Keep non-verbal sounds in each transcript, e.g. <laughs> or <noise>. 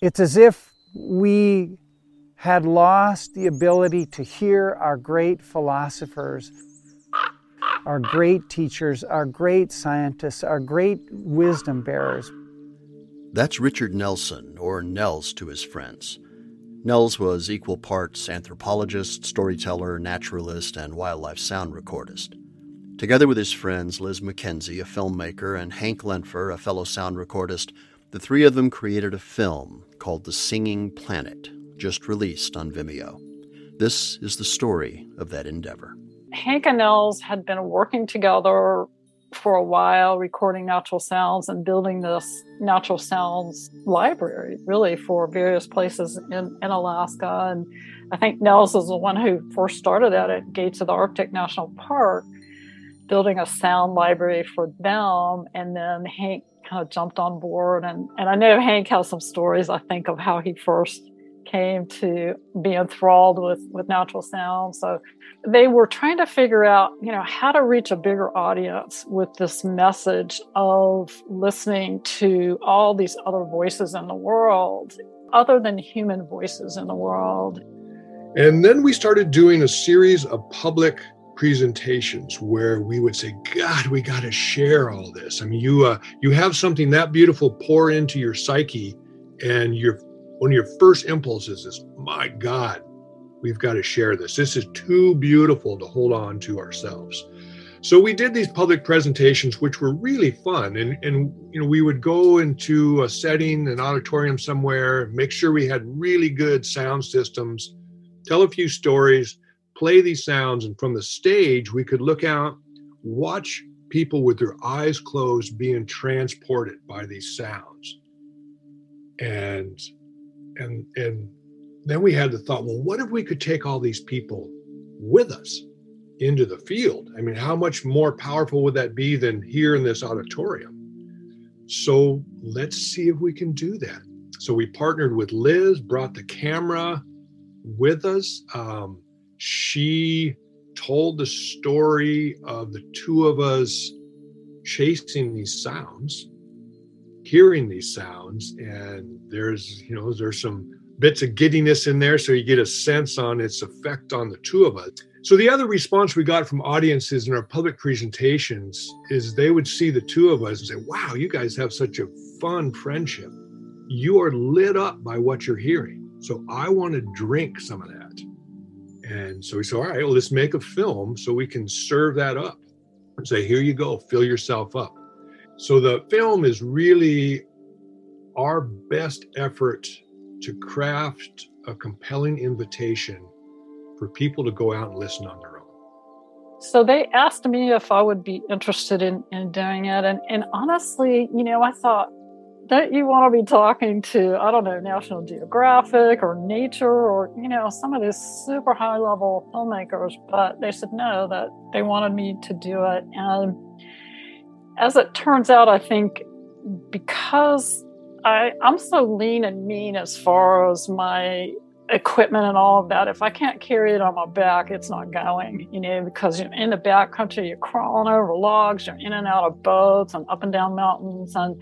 It's as if we had lost the ability to hear our great philosophers, our great teachers, our great scientists, our great wisdom bearers. That's Richard Nelson, or Nels to his friends. Nels was equal parts anthropologist, storyteller, naturalist, and wildlife sound recordist. Together with his friends Liz McKenzie, a filmmaker, and Hank Lentfer, a fellow sound recordist, the three of them created a film called The Singing Planet, just released on Vimeo. This is the story of that endeavor. Hank and Nels had been working together for a while, recording natural sounds and building this natural sounds library, really, for various places in, in Alaska. And I think Nels is the one who first started that at Gates of the Arctic National Park, building a sound library for them. And then Hank kind of jumped on board. And, and I know Hank has some stories, I think, of how he first came to be enthralled with, with natural sound. So they were trying to figure out, you know, how to reach a bigger audience with this message of listening to all these other voices in the world, other than human voices in the world. And then we started doing a series of public presentations where we would say god we got to share all this. I mean you uh, you have something that beautiful pour into your psyche and your one of your first impulses is my god we've got to share this. This is too beautiful to hold on to ourselves. So we did these public presentations which were really fun and and you know we would go into a setting an auditorium somewhere make sure we had really good sound systems tell a few stories play these sounds, and from the stage, we could look out, watch people with their eyes closed being transported by these sounds. And and and then we had the thought, well, what if we could take all these people with us into the field? I mean, how much more powerful would that be than here in this auditorium? So let's see if we can do that. So we partnered with Liz, brought the camera with us. Um, she told the story of the two of us chasing these sounds hearing these sounds and there's you know there's some bits of giddiness in there so you get a sense on its effect on the two of us. So the other response we got from audiences in our public presentations is they would see the two of us and say wow you guys have such a fun friendship. You are lit up by what you're hearing. So i want to drink some of that and so we said, all right, well, let's make a film so we can serve that up and say, here you go, fill yourself up. So the film is really our best effort to craft a compelling invitation for people to go out and listen on their own. So they asked me if I would be interested in, in doing it. And, and honestly, you know, I thought, don't you want to be talking to i don't know national geographic or nature or you know some of these super high level filmmakers but they said no that they wanted me to do it. And as it turns out i think because I, i'm so lean and mean as far as my equipment and all of that if i can't carry it on my back it's not going you know because you're in the back country you're crawling over logs you're in and out of boats and up and down mountains and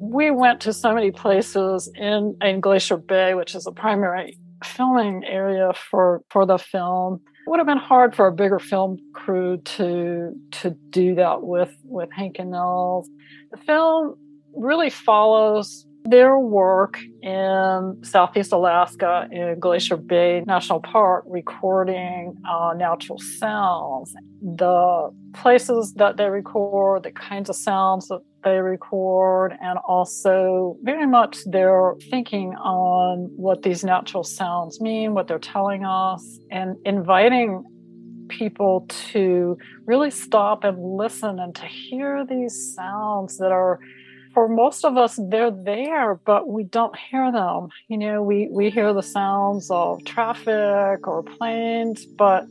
we went to so many places in, in Glacier Bay, which is a primary filming area for, for the film. It would have been hard for a bigger film crew to to do that with with Hank and Nels. The film really follows their work in Southeast Alaska in Glacier Bay National Park recording uh, natural sounds. The places that they record, the kinds of sounds that they record, and also very much their thinking on what these natural sounds mean, what they're telling us, and inviting people to really stop and listen and to hear these sounds that are for most of us they're there but we don't hear them. You know we we hear the sounds of traffic or planes but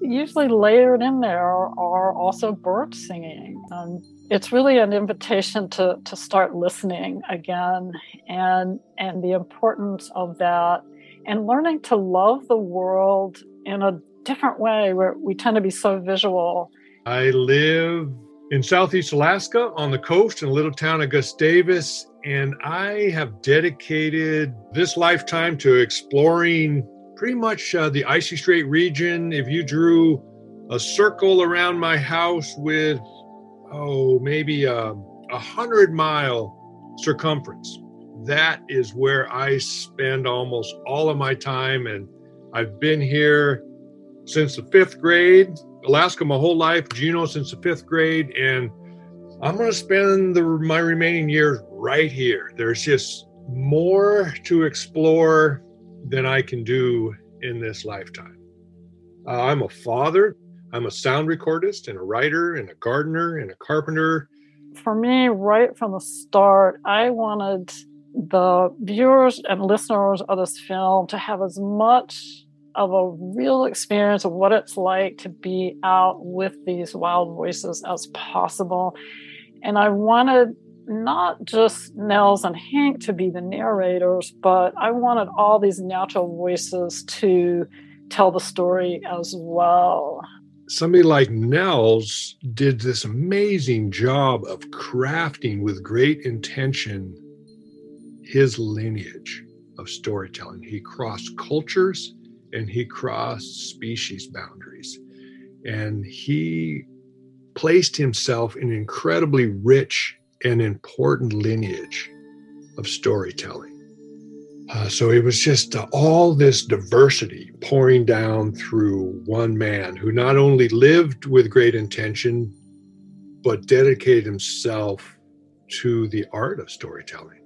usually layered in there are also birds singing and it's really an invitation to to start listening again and and the importance of that and learning to love the world in a different way where we tend to be so visual i live in Southeast Alaska on the coast in a little town of Gustavus. And I have dedicated this lifetime to exploring pretty much uh, the Icy Strait region. If you drew a circle around my house with, oh, maybe a, a hundred mile circumference, that is where I spend almost all of my time. And I've been here since the fifth grade Alaska my whole life, Juneau since the fifth grade, and I'm going to spend the, my remaining years right here. There's just more to explore than I can do in this lifetime. Uh, I'm a father, I'm a sound recordist, and a writer, and a gardener, and a carpenter. For me, right from the start, I wanted the viewers and listeners of this film to have as much of a real experience of what it's like to be out with these wild voices as possible. And I wanted not just Nels and Hank to be the narrators, but I wanted all these natural voices to tell the story as well. Somebody like Nels did this amazing job of crafting with great intention his lineage of storytelling. He crossed cultures, and he crossed species boundaries. And he placed himself in an incredibly rich and important lineage of storytelling. Uh, so it was just uh, all this diversity pouring down through one man who not only lived with great intention, but dedicated himself to the art of storytelling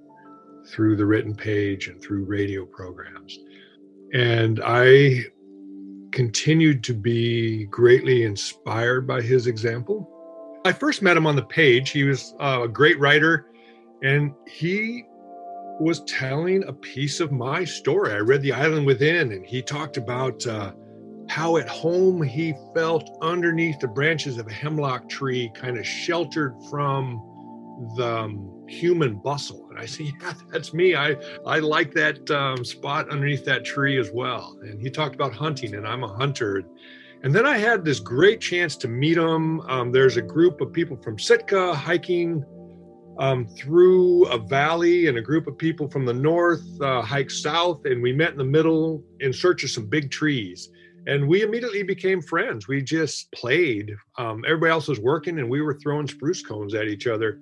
through the written page and through radio programs. And I continued to be greatly inspired by his example. I first met him on the page. He was uh, a great writer, and he was telling a piece of my story. I read The Island Within, and he talked about uh, how at home he felt underneath the branches of a hemlock tree, kind of sheltered from the um, human bustle. And I said, yeah, that's me. I, I like that um, spot underneath that tree as well. And he talked about hunting, and I'm a hunter. And then I had this great chance to meet him. Um, there's a group of people from Sitka hiking um, through a valley, and a group of people from the north uh, hiked south. And we met in the middle in search of some big trees. And we immediately became friends. We just played. Um, everybody else was working, and we were throwing spruce cones at each other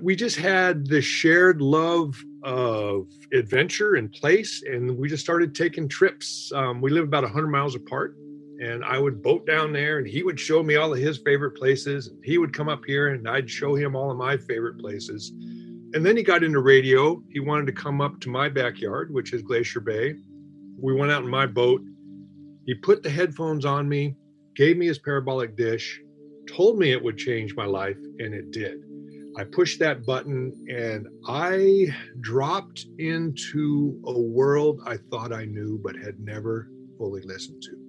we just had this shared love of adventure and place and we just started taking trips um, we live about 100 miles apart and i would boat down there and he would show me all of his favorite places he would come up here and i'd show him all of my favorite places. And then he got into radio. He wanted to come up to my backyard which is glacier bay. We went out in my boat. He put the headphones on me gave me his parabolic dish told me it would change my life and it did. I pushed that button and I dropped into a world I thought I knew but had never fully listened to.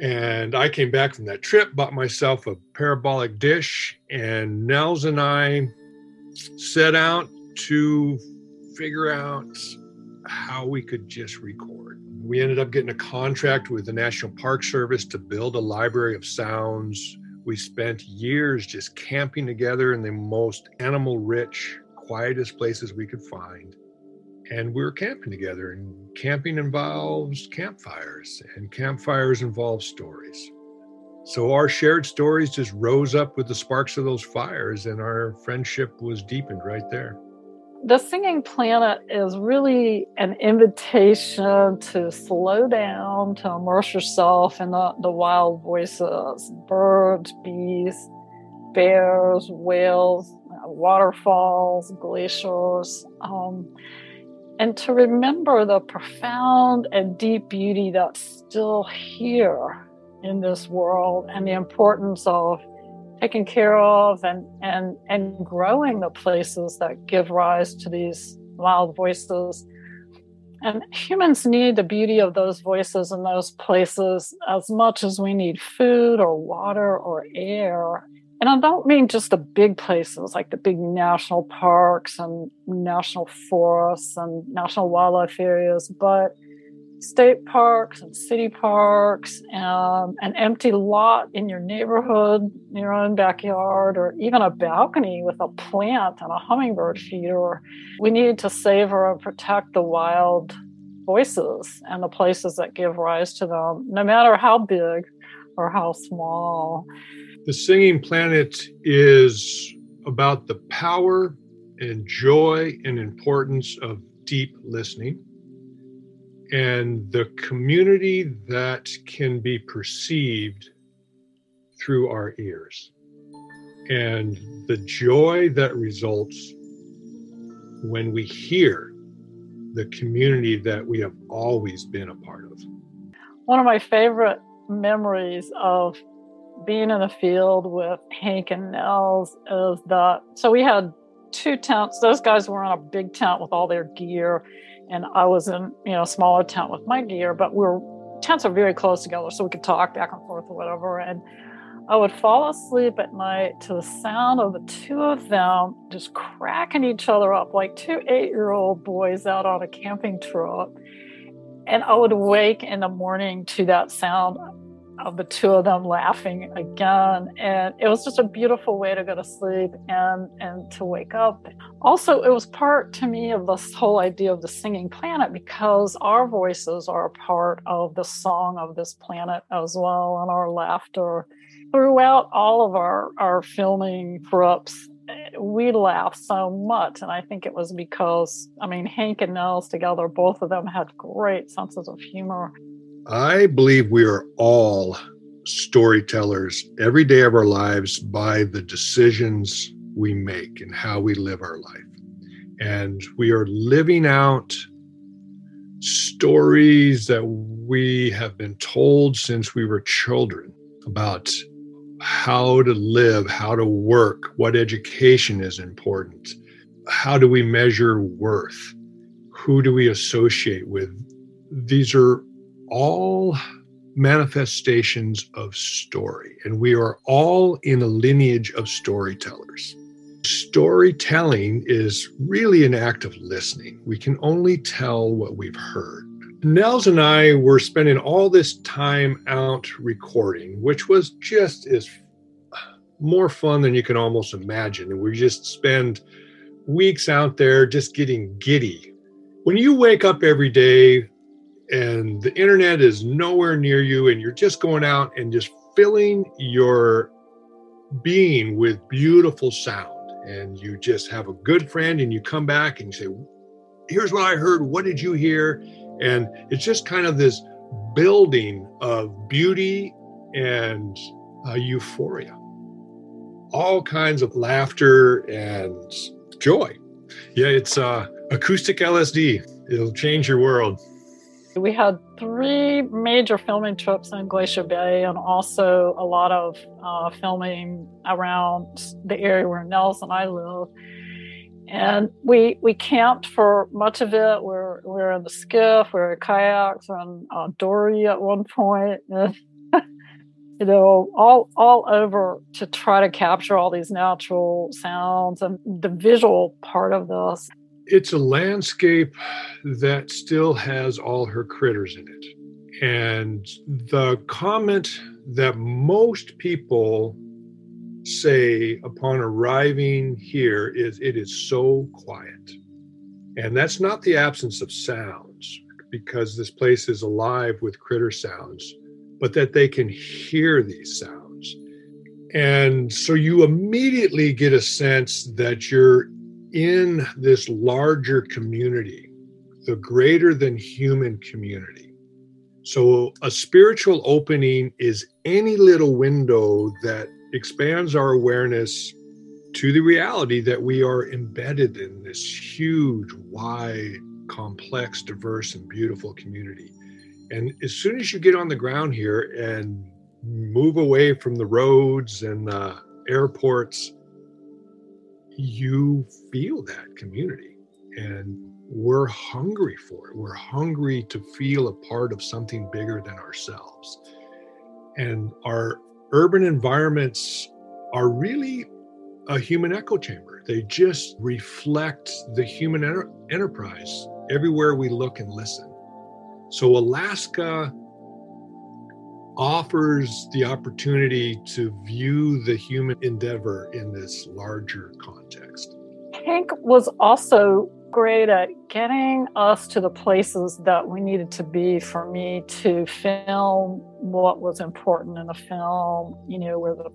And I came back from that trip, bought myself a parabolic dish, and Nels and I set out to figure out how we could just record. We ended up getting a contract with the National Park Service to build a library of sounds we spent years just camping together in the most animal rich, quietest places we could find. And we were camping together, and camping involves campfires, and campfires involve stories. So our shared stories just rose up with the sparks of those fires, and our friendship was deepened right there the singing planet is really an invitation to slow down, to immerse yourself in the, the wild voices birds, bees, bears, whales, waterfalls, glaciers, um, and to remember the profound and deep beauty that's still here in this world and the importance of taken care of and and and growing the places that give rise to these wild voices. And humans need the beauty of those voices in those places as much as we need food or water or air and i don't mean just the big places like the big national parks and national forests and national wildlife areas but state parks and city parks and an empty lot in your neighborhood, in your own backyard, or even a balcony with a plant and a hummingbird feeder. We need to savor and protect the wild voices and the places that give rise to them, no matter how big or how small. The Singing Planet is about the power and joy and importance of deep listening and the community that can be perceived through our ears and the joy that results when we hear the community that we have always been a part of. One of my favorite memories of being in the field with Hank and Nels is that so we had two tents. Those guys were in a big tent with all their gear, and I was in you know a smaller tent with my gear. But we're tents are very close together, so we could talk back and forth or whatever. And I would fall asleep at night to the sound of the two of them just cracking each other up like two eight-year-old boys out on a camping trip. And I would wake in the morning to that sound of the two of them laughing again. And it was just a beautiful way to go to sleep and and to wake up. Also it was part to me of this whole idea of the singing planet because our voices are a part of the song of this planet as well and our laughter throughout all of our our filming trips we laughed so much. And i think it was because i mean hank and nels together both of them had great senses of humor I believe we are all storytellers every day of our lives by the decisions we make and how we live our life. And we are living out stories that we have been told since we were children about how to live, how to work, what education is important, how do we measure worth, who do we associate with. These are all manifestations of story, and we are all in a lineage of storytellers. Storytelling is really an act of listening. We can only tell what we've heard. Nels and I were spending all this time out recording, which was just as more fun than you can almost imagine. And we just spend weeks out there just getting giddy. When you wake up every day and the internet is nowhere near you and you're just going out and just filling your being with beautiful sound. And you just have a good friend and you come back and you say here's what i heard. What did you hear? And it's just kind of this building of beauty and uh, euphoria. All kinds of laughter and joy. Yeah it's uh, acoustic lsd it'll change your world we had three major filming trips in Glacier Bay and also a lot of uh, filming around the area where Nels and I live. And we we camped for much of it. We're we're in the skiff, we're in kayaks, we're in uh, dory at one point. <laughs> you know, all all over to try to capture all these natural sounds and the visual part of this it's a landscape that still has all her critters in it. And the comment that most people say upon arriving here is it is so quiet. And that's not the absence of sounds, because this place is alive with critter sounds, but that they can hear these sounds. And so you immediately get a sense that you're in this larger community, the greater than human community. So, a spiritual opening is any little window that expands our awareness to the reality that we are embedded in this huge, wide, complex, diverse, and beautiful community. And as soon as you get on the ground here and move away from the roads and the airports, you feel that community and we're hungry for it. We're hungry to feel a part of something bigger than ourselves. And our urban environments are really a human echo chamber. They just reflect the human enter- enterprise everywhere we look and listen. So Alaska offers the opportunity to view the human endeavor in this larger context. Hank was also great at getting us to the places that we needed to be for me to film what was important in the film, you know, where the,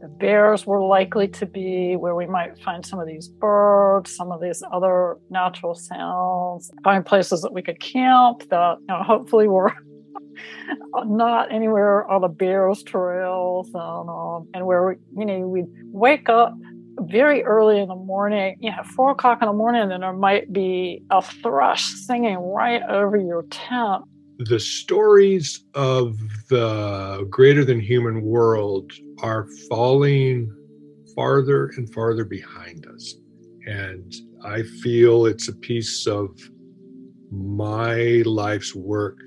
the bears were likely to be, where we might find some of these birds, some of these other natural sounds, find places that we could camp that, you know, hopefully were <laughs> not anywhere on the bears trails and, um, and where we, you know, we'd wake up very early in the morning, you know, four o'clock in the morning, and there might be a thrush singing right over your tent. The stories of the greater than human world are falling farther and farther behind us. And I feel it's a piece of my life's work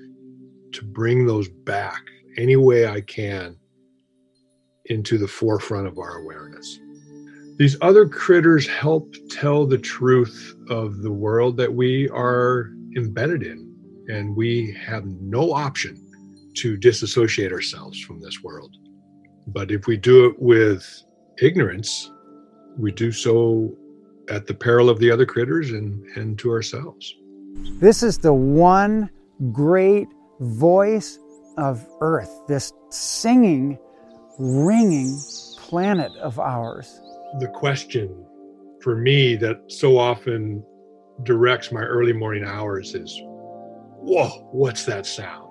to bring those back any way I can into the forefront of our awareness. These other critters help tell the truth of the world that we are embedded in, and we have no option to disassociate ourselves from this world. But if we do it with ignorance, we do so at the peril of the other critters and, and to ourselves. This is the one great voice of Earth, this singing, ringing planet of ours the question for me that so often directs my early morning hours is whoa, what's that sound?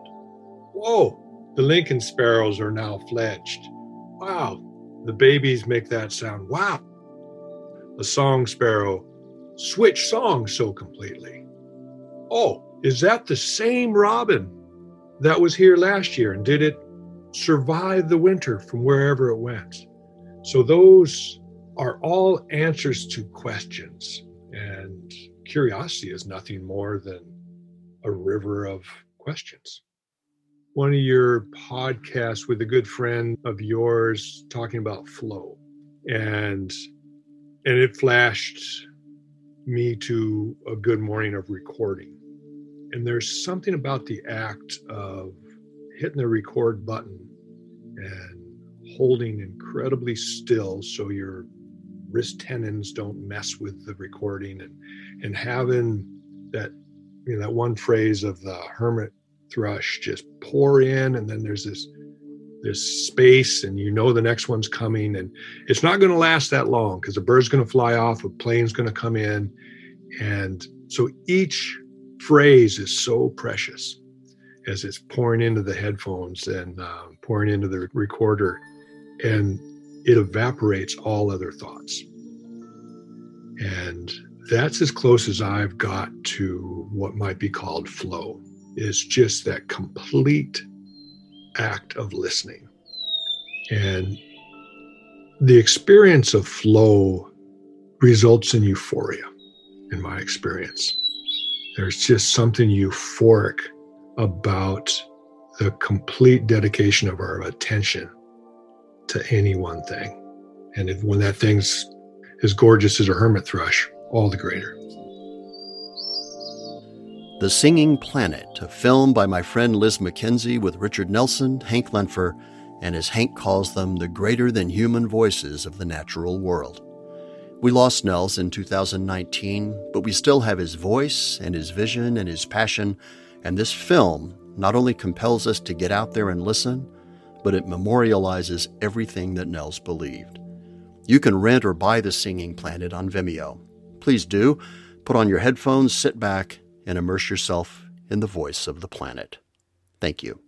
Whoa, the Lincoln sparrows are now fledged. Wow, the babies make that sound. Wow, a song sparrow switched songs so completely. Oh, is that the same robin that was here last year? And did it survive the winter from wherever it went? So those are all answers to questions. And curiosity is nothing more than a river of questions. One of your podcasts with a good friend of yours talking about flow and and it flashed me to a good morning of recording. And there's something about the act of hitting the record button and holding incredibly still so your wrist tendons don't mess with the recording and and having that you know that one phrase of the hermit thrush just pour in and then there's this this space and you know the next one's coming and it's not going to last that long because a bird's going to fly off a plane's going to come in. And so each phrase is so precious as it's pouring into the headphones and uh, pouring into the recorder and it evaporates all other thoughts. And that's as close as I've got to what might be called flow, is just that complete act of listening. And the experience of flow results in euphoria, in my experience. There's just something euphoric about the complete dedication of our attention to any one thing. And if, when that thing's as gorgeous as a hermit thrush, all the greater. The Singing Planet, a film by my friend Liz McKenzie with Richard Nelson, Hank Lentfer, and as Hank calls them, the greater than human voices of the natural world. We lost Nels in 2019, but we still have his voice and his vision and his passion, and this film not only compels us to get out there and listen, but it memorializes everything that Nels believed. You can rent or buy The Singing Planet on Vimeo. Please do. Put on your headphones, sit back, and immerse yourself in the voice of the planet. Thank you.